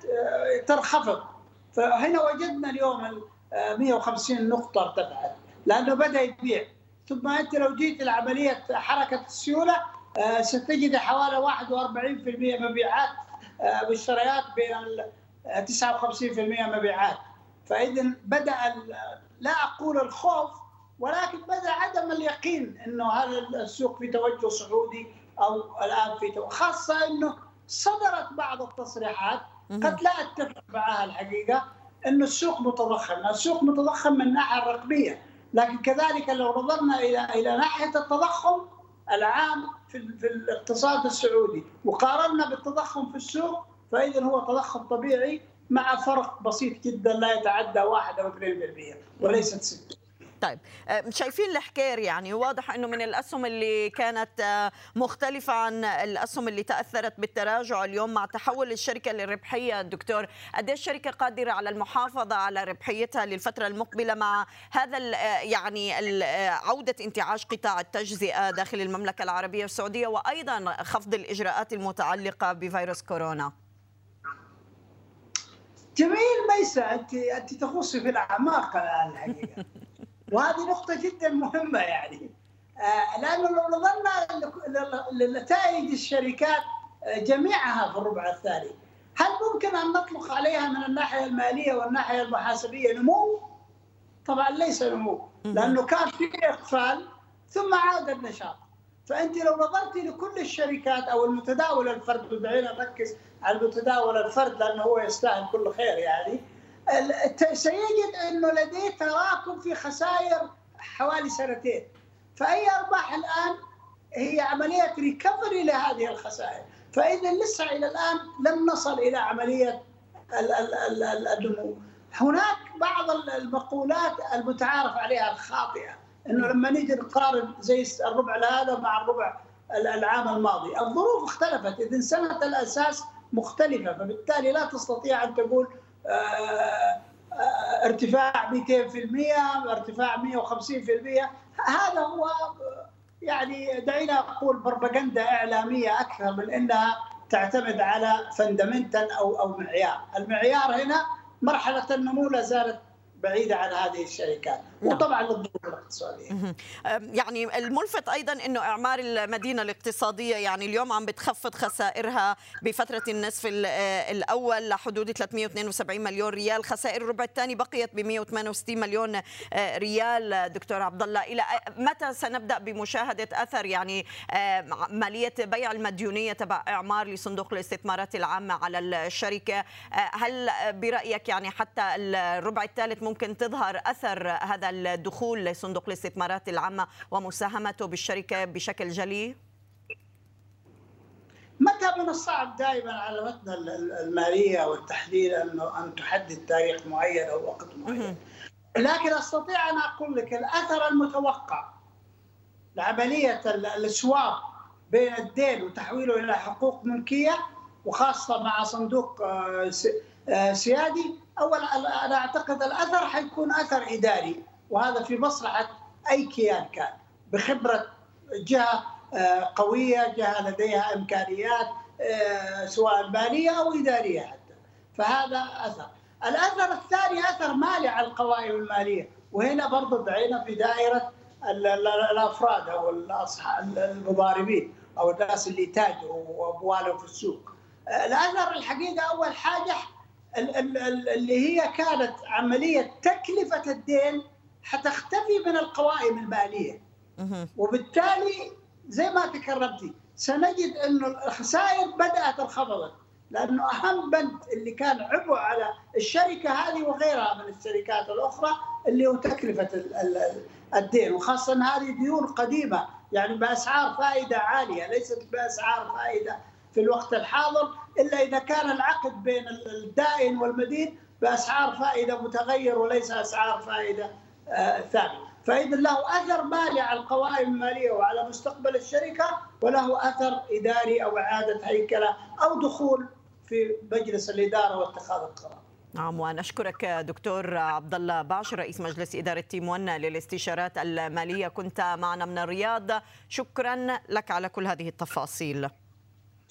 تنخفض. فهنا وجدنا اليوم 150 نقطة ارتفعت لأنه بدأ يبيع. ثم أنت لو جيت لعملية حركة السيولة ستجد حوالي 41% مبيعات مشتريات بين 59% مبيعات. فاذا بدأ لا أقول الخوف ولكن بدأ عدم اليقين إنه هذا السوق في توجه سعودي أو الآن في توجه خاصة إنه صدرت بعض التصريحات. قد لا أتفق معها الحقيقة انه السوق متضخم، السوق متضخم من الناحيه الرقمية، لكن كذلك لو نظرنا إلى إلى ناحية التضخم العام في, في الاقتصاد السعودي وقارنا بالتضخم في السوق فإذا هو تضخم طبيعي مع فرق بسيط جدا لا يتعدى 1 أو 2% وليست 6 طيب شايفين الحكير يعني واضح إنه من الأسهم اللي كانت مختلفة عن الأسهم اللي تأثرت بالتراجع اليوم مع تحول الشركة للربحية. دكتور قد الشركة قادرة على المحافظة على ربحيتها للفترة المقبلة مع هذا يعني عودة انتعاش قطاع التجزئة داخل المملكة العربية السعودية وأيضا خفض الإجراءات المتعلقة بفيروس كورونا؟ جميل ميسة أنت أنت تغوصي في الأعماق الان الحقيقة. وهذه نقطة جدا مهمة يعني. آه لأنه لو نظرنا لنتائج الشركات جميعها في الربع الثاني. هل ممكن أن نطلق عليها من الناحية المالية والناحية المحاسبية نمو؟ طبعا ليس نمو لأنه كان في إقفال ثم عاد النشاط. فأنت لو نظرتي لكل الشركات أو المتداول الفرد ودعينا نركز على المتداول الفرد لأنه هو يستاهل كل خير يعني. سيجد إنه لديه تراكم في خسائر حوالي سنتين. فأي أرباح الآن هي عملية ريكفري لهذه الخسائر. فاذا لسه إلى الآن لم نصل إلى عملية النمو هناك بعض المقولات المتعارف عليها الخاطئة. إنه لما نيجي نقارن زي الربع هذا مع الربع العام الماضي. الظروف اختلفت. اذا سنة الأساس مختلفة فبالتالي لا تستطيع أن تقول ارتفاع 200% ارتفاع 150% هذا هو يعني دعينا أقول بربغندا إعلامية أكثر من إنها تعتمد على فندمنتال أو أو معيار، المعيار هنا مرحلة النمو لا زالت بعيدة عن هذه الشركات. وطبعا للظروف الاقتصادية. يعني الملفت أيضا إنه إعمار المدينة الاقتصادية يعني اليوم عم بتخفض خسائرها بفترة النصف الأول لحدود 372 مليون ريال، خسائر الربع الثاني بقيت ب 168 مليون ريال دكتور عبد الله، إلى متى سنبدأ بمشاهدة أثر يعني مالية بيع المديونية تبع إعمار لصندوق الاستثمارات العامه على الشركة؟ هل برأيك يعني حتى الربع الثالث ممكن تظهر أثر هذا الدخول لصندوق الاستثمارات العامة ومساهمته بالشركة بشكل جلي؟ متى من الصعب دائما على متن المالية والتحليل أنه أن تحدد تاريخ معين أو وقت معين؟ لكن أستطيع أن أقول لك الأثر المتوقع لعملية السواب بين الدين وتحويله إلى حقوق ملكية وخاصة مع صندوق سيادي أول أنا أعتقد الأثر حيكون أثر إداري. وهذا في مصلحة أي كيان كان بخبرة جهة قوية جهة لديها إمكانيات سواء مالية أو إدارية حتى. فهذا أثر. الأثر الثاني أثر مالي على القوائم المالية. وهنا برضو دعينا في دائرة الأفراد أو المضاربين أو الناس اللي تاجروا وأموالهم في السوق. الأثر الحقيقة أول حاجة اللي هي كانت عملية تكلفة الدين حتختفي من القوائم المالية. وبالتالي زي ما تكرمتي سنجد أنه الخسائر بدأت انخفضت لأنه أهم بند اللي كان عبء على الشركة هذه وغيرها من الشركات الأخرى اللي هو تكلفة الدين وخاصة أن هذه ديون قديمة يعني بأسعار فائدة عالية ليست بأسعار فائدة في الوقت الحاضر إلا إذا كان العقد بين الدائن والمدين بأسعار فائدة متغير وليس أسعار فائدة ثابته، فاذا له أثر مالي على القوائم المالية وعلى مستقبل الشركة وله أثر إداري أو إعادة هيكلة أو دخول في مجلس الإدارة واتخاذ القرار. نعم ونشكرك دكتور عبد الله باعشن رئيس مجلس إدارة Team 1 للاستشارات المالية. كنت معنا من الرياض. شكرا لك على كل هذه التفاصيل.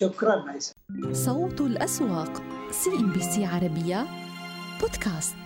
شكرا ميسا. صوت الأسواق CNBC عربية بودكاست.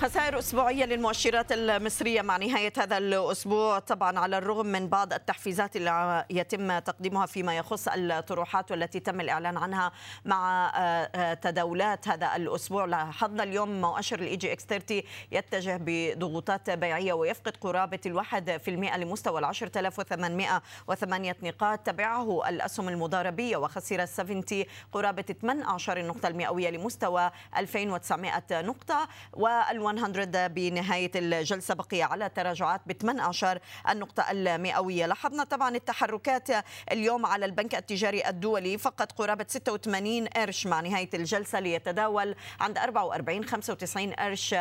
خسائر أسبوعية للمؤشرات المصرية مع نهاية هذا الأسبوع. طبعا على الرغم من بعض التحفيزات اللي يتم تقديمها فيما يخص الطروحات والتي تم الإعلان عنها مع آه، تداولات هذا الأسبوع. لاحظنا اليوم مؤشر ال EGX 30 يتجه بضغوطات بيعية ويفقد قرابة الواحد في المئة لمستوى العشرة آلاف وثمانمائة وثمانية نقاط. تبعه الأسهم المضاربية وخسر ال seventy قرابة 18 النقطة المئوية لمستوى 2900 نقطة. وال 100 بنهاية الجلسة. بقي على تراجعات ب 18 النقطة المئوية. لاحظنا طبعا التحركات اليوم على البنك التجاري الدولي. فقط قرابة 86 قرش مع نهاية الجلسة ليتداول عند 44 95 قرش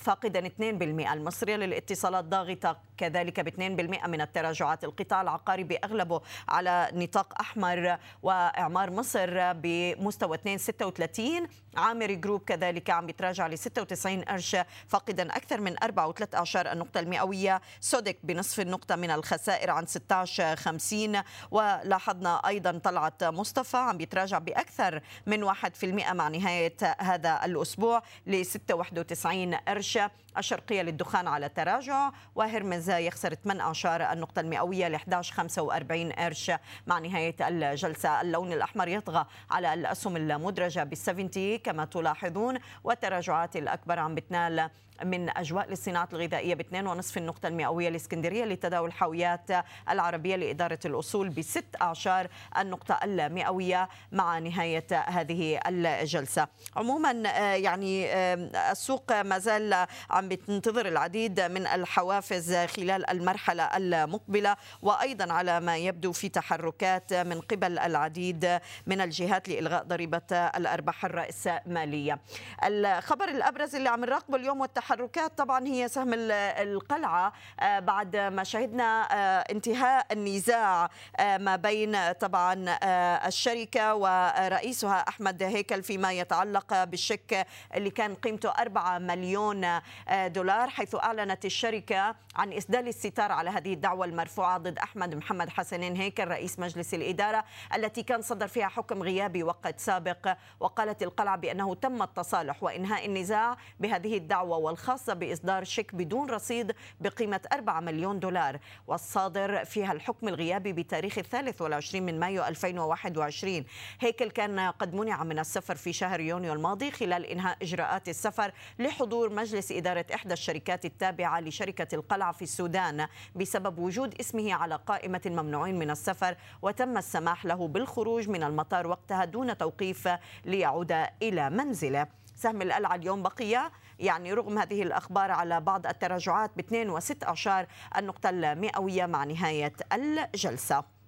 فاقدا 2% المصرية للاتصالات. ضاغطة كذلك ب 2% من التراجعات. القطاع العقاري بأغلبه على نطاق أحمر وإعمار مصر بمستوى 2.36 عامري جروب كذلك عم يتراجع ل 96 قرش فاقدا أكثر من 4.13 النقطة المئوية. سودك بنصف النقطة من الخسائر عن 16.50 ولاحظنا أيضا طلعت مصطفى عم يتراجع بأكثر من 1% مع نهاية هذا الأسبوع ل 96 قرش الشرقية للدخان على تراجع. وهرمز يخسر 18 النقطة المئوية ل 11.45 قرش. مع نهاية الجلسة اللون الأحمر يطغى على الأسهم المدرجة بالسفنتي كما تلاحظون. والتراجعات الأكبر عم بتنال من أجواء للصناعات الغذائية ب 2.5 النقطة المئوية الإسكندرية لتداول الحاويات العربية لإدارة الأصول بست أعشار النقطة المئوية مع نهاية هذه الجلسة. عموما يعني السوق ما زال عم بتنتظر العديد من الحوافز خلال المرحلة المقبلة وأيضا على ما يبدو في تحركات من قبل العديد من الجهات لإلغاء ضريبة الأرباح الرأسمالية. الخبر الأبرز اللي عم نراقبه اليوم والتحرك التحركات طبعا هي سهم القلعة. آه، بعد ما شهدنا آه، انتهاء النزاع آه، ما بين طبعا الشركة ورئيسها أحمد هيكل فيما يتعلق بالشك اللي كان قيمته 4 مليون دولار حيث أعلنت الشركة عن إسدال الستار على هذه الدعوة المرفوعة ضد أحمد محمد حسنين هيكل رئيس مجلس الإدارة التي كان صدر فيها حكم غيابي وقت سابق. وقالت القلعة بأنه تم التصالح وإنهاء النزاع بهذه الدعوة والخ الخاصة بإصدار شيك بدون رصيد بقيمة 4 مليون دولار. والصادر فيها الحكم الغيابي بتاريخ الثالث والعشرين من مايو 2021 هيكل كان قد منع من السفر في شهر يونيو الماضي خلال إنهاء إجراءات السفر لحضور مجلس إدارة إحدى الشركات التابعة لشركة القلعة في السودان بسبب وجود اسمه على قائمة الممنوعين من السفر وتم السماح له بالخروج من المطار وقتها دون توقيف ليعود إلى منزله. سهم القلعة اليوم بقي يعني رغم هذه الأخبار على بعض التراجعات ب 2.16 النقطة المئوية مع نهاية الجلسة.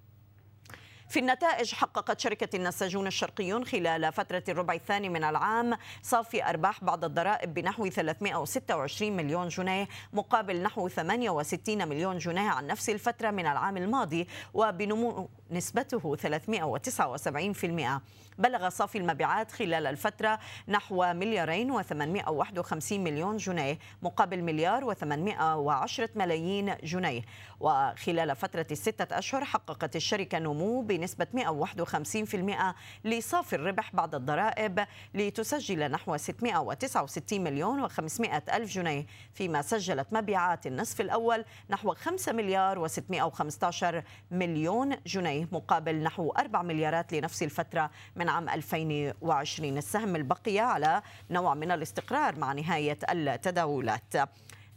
في النتائج حققت شركة النساجون الشرقيون خلال فترة الربع الثاني من العام صافي أرباح بعد الضرائب بنحو 326 مليون جنيه مقابل نحو 68 مليون جنيه عن نفس الفترة من العام الماضي وبنمو نسبته 379% بلغ صافي المبيعات خلال الفترة نحو مليارين و851 مليون جنيه مقابل مليار و810 ملايين جنيه. وخلال فترة الستة أشهر حققت الشركة نمو بنسبة 151% لصافي الربح بعد الضرائب لتسجل نحو 669 مليون و500 ألف جنيه فيما سجلت مبيعات النصف الأول نحو 5 مليار و615 مليون جنيه مقابل نحو 4 مليارات لنفس الفترة من عام 2020 السهم البقية على نوع من الاستقرار مع نهاية التداولات.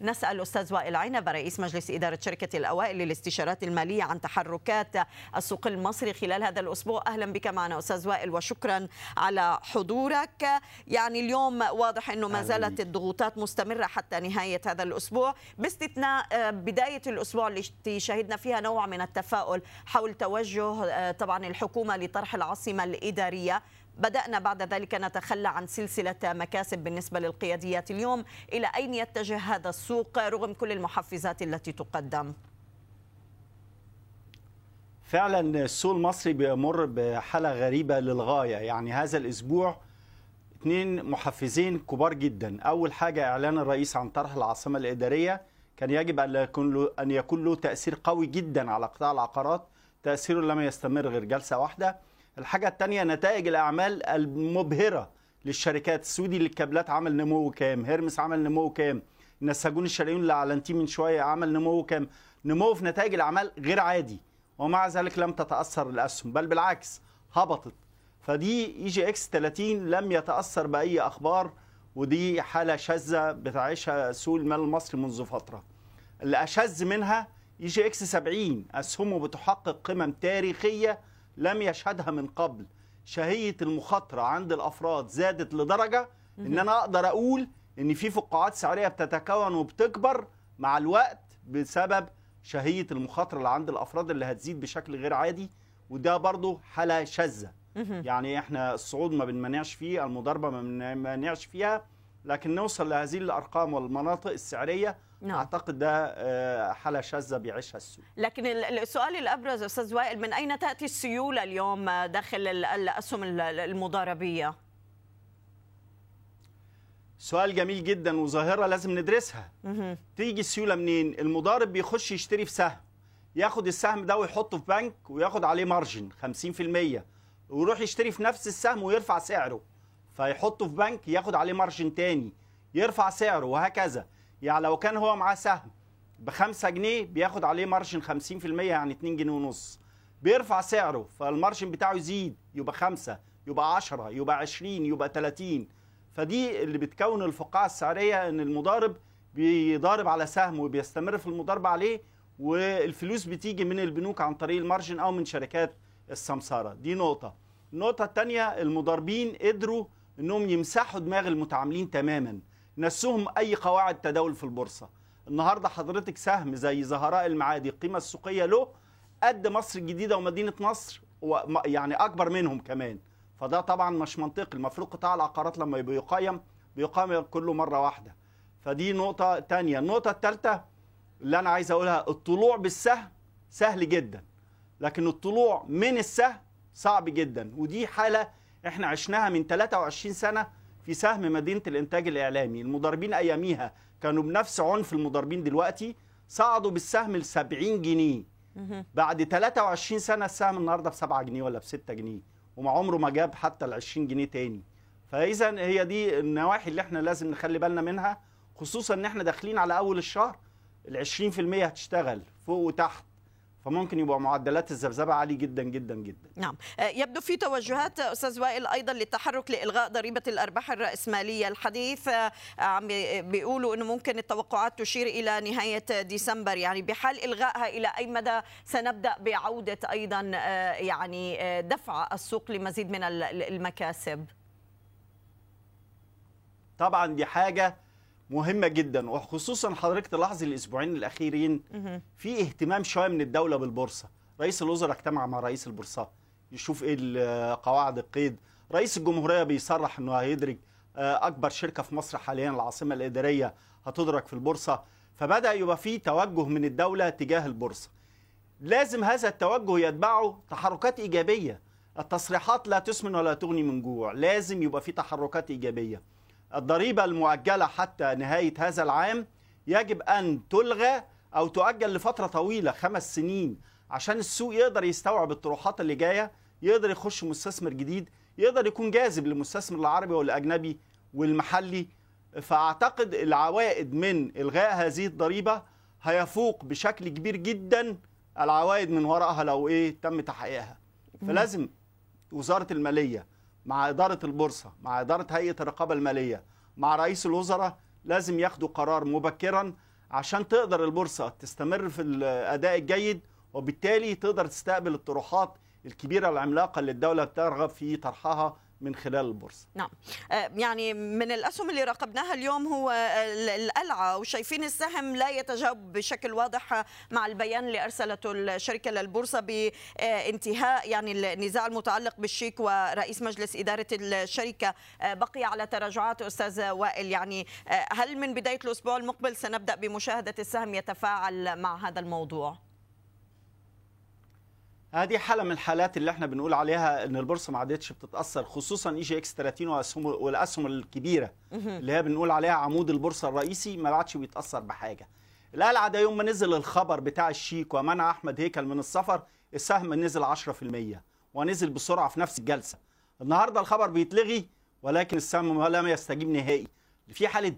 نسأل أستاذ وائل عنب رئيس مجلس إدارة شركة الأوائل للاستشارات المالية عن تحركات السوق المصري خلال هذا الأسبوع. أهلا بك معنا أستاذ وائل وشكرا على حضورك. يعني اليوم واضح أنه ما زالت الضغوطات مستمرة حتى نهاية هذا الأسبوع. باستثناء آه، بداية الأسبوع اللي شهدنا فيها نوع من التفاؤل حول توجه آه، طبعا الحكومة لطرح العاصمة الإدارية. بدأنا بعد ذلك نتخلى عن سلسلة مكاسب بالنسبة للقياديات اليوم. إلى أين يتجه هذا السوق رغم كل المحفزات التي تقدم؟ فعلا السوق المصري بيمر بحالة غريبة للغاية. يعني هذا الأسبوع اتنين محفزين كبار جدا. أول حاجة إعلان الرئيس عن طرح العاصمة الإدارية. كان يجب أن يكون له أن يكون له تأثير قوي جدا على قطاع العقارات. تأثيره لم يستمر غير جلسة واحدة. الحاجة الثانية نتائج الأعمال المبهرة للشركات السويدي للكابلات عمل نمو كام هيرمس عمل نمو كام النساجون الشرقيون اللي اعلنتيه من شوية عمل نمو كام نمو في نتائج الأعمال غير عادي ومع ذلك لم تتأثر الأسهم بل بالعكس هبطت. فدي EGX 30 لم يتأثر بأي أخبار ودي حالة شاذة بتعيشها سوق المال المصري منذ فترة. اللي اشذ منها EGX 70 أسهمه بتحقق قمم تاريخية لم يشهدها من قبل. شهية المخاطرة عند الأفراد زادت لدرجة إن أنا أقدر أقول إن في فقاعات سعرية بتتكون وبتكبر مع الوقت بسبب شهية المخاطرة اللي عند الأفراد اللي هتزيد بشكل غير عادي وده برضو حالة شاذة. يعني إحنا الصعود ما بنمنعش فيه المضاربة ما بنمنعش فيها لكن نوصل لهذه الأرقام والمناطق السعرية نعم. أعتقد ده آه، حالة شاذة بيعيشها السوق لكن ال- السؤال الأبرز أستاذ وائل من أين تأتي السيولة اليوم داخل ال- الاسهم ال- المضاربية؟ سؤال جميل جدا وظاهرة لازم ندرسها مهم. تيجي السيولة منين المضارب بيخش يشتري في سهم ياخد السهم ده ويحطه في بنك وياخد عليه مارجن 50% ويروح يشتري في نفس السهم ويرفع سعره فيحطه في بنك ياخد عليه مارجن تاني يرفع سعره وهكذا يعني لو كان هو معاه سهم ب 5 جنيه بياخد عليه مارجن 50% يعني 2 جنيه ونص. بيرفع سعره فالمارجن بتاعه يزيد يبقى 5 يبقى 10 يبقى 20 يبقى 30 فدي اللي بتكون الفقاعة السعرية إن المضارب بيضارب على سهم وبيستمر في المضاربة عليه والفلوس بتيجي من البنوك عن طريق المارجن أو من شركات السمسارة دي نقطة. النقطة التانية المضاربين قدروا إنهم يمسحوا دماغ المتعاملين تماما. نسوهم أي قواعد تداول في البورصة. النهاردة حضرتك سهم زي زهراء المعادي القيمة السوقية له قد مصر الجديدة ومدينة نصر يعني أكبر منهم كمان. فده طبعا مش منطقي. المفروض قطاع العقارات لما يبقى يقيم بيقيم كله مرة واحدة. فدي نقطة تانية. النقطة التالتة اللي أنا عايز أقولها الطلوع بالسهم سهل جدا لكن الطلوع من السهم صعب جدا. ودي حالة إحنا عشناها من 23 سنة في سهم مدينة الإنتاج الإعلامي. المضاربين أياميها كانوا بنفس عنف المضاربين دلوقتي صعدوا بالسهم ل 70 جنيه. بعد 23 سنة السهم النهاردة ب 7 جنيه ولا ب 6 جنيه وما عمره ما جاب حتى ال 20 جنيه تاني. فإذا هي دي النواحي اللي إحنا لازم نخلي بالنا منها خصوصا إن إحنا داخلين على أول الشهر ال 20% هتشتغل فوق وتحت. فممكن يبقى معدلات الذبذبة عالي جدا جدا جدا. نعم. آه، يبدو في توجهات أستاذ وائل أيضا للتحرك لإلغاء ضريبة الأرباح الرأسمالية. الحديث آه، عم بي- بيقولوا إنه ممكن التوقعات تشير إلى نهاية ديسمبر. يعني بحال إلغائها إلى أي مدى سنبدأ بعودة أيضا آه، يعني دفع السوق لمزيد من ال- ال- المكاسب؟ طبعا دي حاجة مهمة جدا وخصوصا حضرتك تلاحظي الأسبوعين الأخيرين في اهتمام شوية من الدولة بالبورصة. رئيس الوزراء اجتمع مع رئيس البورصة يشوف إيه قواعد القيد. رئيس الجمهورية بيصرح إنه هيدرج آه، أكبر شركة في مصر حاليا العاصمة الإدارية هتدرج في البورصة. فبدأ يبقى في توجه من الدولة تجاه البورصة. لازم هذا التوجه يتبعه تحركات إيجابية. التصريحات لا تسمن ولا تغني من جوع. لازم يبقى في تحركات إيجابية. الضريبة المؤجلة حتى نهاية هذا العام يجب أن تلغى أو تؤجل لفترة طويلة خمس سنين عشان السوق يقدر يستوعب الطروحات اللي جاية يقدر يخش مستثمر جديد يقدر يكون جاذب للمستثمر العربي والأجنبي والمحلي. فأعتقد العوائد من إلغاء هذه الضريبة هيفوق بشكل كبير جدا العوائد من وراءها لو إيه تم تحقيقها. فلازم وزارة المالية مع إدارة البورصة مع إدارة هيئة الرقابة المالية مع رئيس الوزراء لازم ياخدوا قرار مبكرا عشان تقدر البورصة تستمر في الأداء الجيد وبالتالي تقدر تستقبل الطروحات الكبيرة العملاقة اللي الدولة بترغب في طرحها من خلال البورصة. نعم. آه، يعني من الأسهم اللي راقبناها اليوم هو ال- القلعه وشايفين السهم لا يتجاوب بشكل واضح مع البيان اللي أرسلته الشركة للبورصة بانتهاء يعني النزاع المتعلق بالشيك ورئيس مجلس إدارة الشركة. آه، بقي على تراجعات أستاذ وائل يعني آه، هل من بداية الأسبوع المقبل سنبدأ بمشاهدة السهم يتفاعل مع هذا الموضوع؟ هذه حالة من الحالات اللي إحنا بنقول عليها إن البورصة ما عادتش بتتأثر خصوصا EGX 30 واسهم والأسهم الكبيرة. اللي هي بنقول عليها عمود البورصة الرئيسي ما عادش بيتأثر بحاجة. القلعه ده يوم ما نزل الخبر بتاع الشيك ومنع أحمد هيكل من السفر السهم نزل 10% ونزل بسرعة في نفس الجلسة. النهارده الخبر بيتلغي ولكن السهم لم يستجيب نهائي. في حالة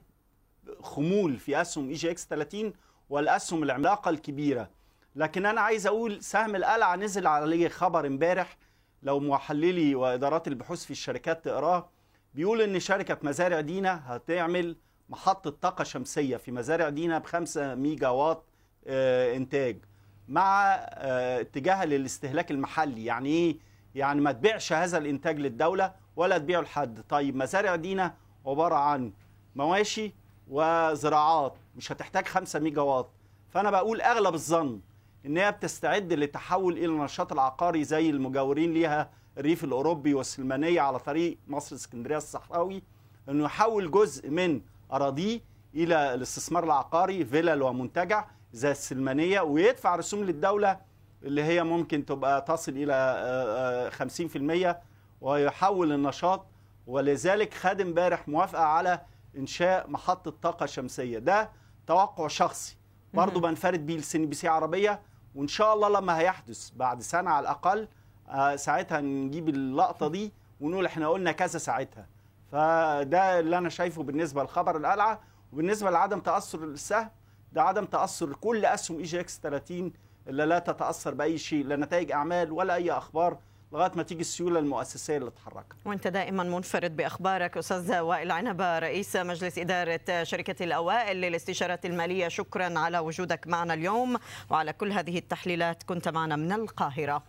خمول في أسهم EGX 30 والأسهم العملاقة الكبيرة. لكن أنا عايز أقول سهم القلعة نزل عليه خبر امبارح لو محللي وإدارات البحوث في الشركات تقراه بيقول إن شركة مزارع دينا هتعمل محطة طاقة شمسية في مزارع دينا ب 5 ميجا واط آه، إنتاج مع آه، اتجاهها للاستهلاك المحلي. يعني إيه؟ يعني ما تبيعش هذا الإنتاج للدولة ولا تبيعه لحد. طيب مزارع دينا عبارة عن مواشي وزراعات مش هتحتاج 5 ميجا واط فأنا بقول أغلب الظن إن هي بتستعد للتحول إلى النشاط العقاري زي المجاورين ليها الريف الأوروبي والسلمانية على طريق مصر اسكندرية الصحراوي إنه يحول جزء من أراضيه إلى الاستثمار العقاري فيلل ومنتجع زي السليمانية ويدفع رسوم للدولة اللي هي ممكن تبقى تصل إلى آه، آه، 50% ويحول النشاط ولذلك خد امبارح موافقة على إنشاء محطة طاقة شمسية. ده توقع شخصي. برضه بنفرد بيه ال CNBC عربية وإن شاء الله لما هيحدث بعد سنة على الأقل آه، ساعتها نجيب اللقطة دي ونقول إحنا قلنا كذا ساعتها. فده اللي أنا شايفه بالنسبة لخبر القلعة. وبالنسبة لعدم تأثر السهم ده عدم تأثر كل أسهم EGX 30 اللي لا تتأثر بأي شيء لا نتائج أعمال ولا أي أخبار لغاية ما تيجي السيولة المؤسسية اللي تتحرك. وانت دائما منفرد بأخبارك أستاذ وائل عنبه رئيس مجلس إدارة شركة الأوائل للاستشارات المالية. شكرا على وجودك معنا اليوم وعلى كل هذه التحليلات كنت معنا من القاهرة.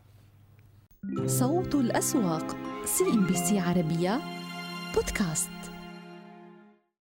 صوت الأسواق سي إم بي سي عربية بودكاست.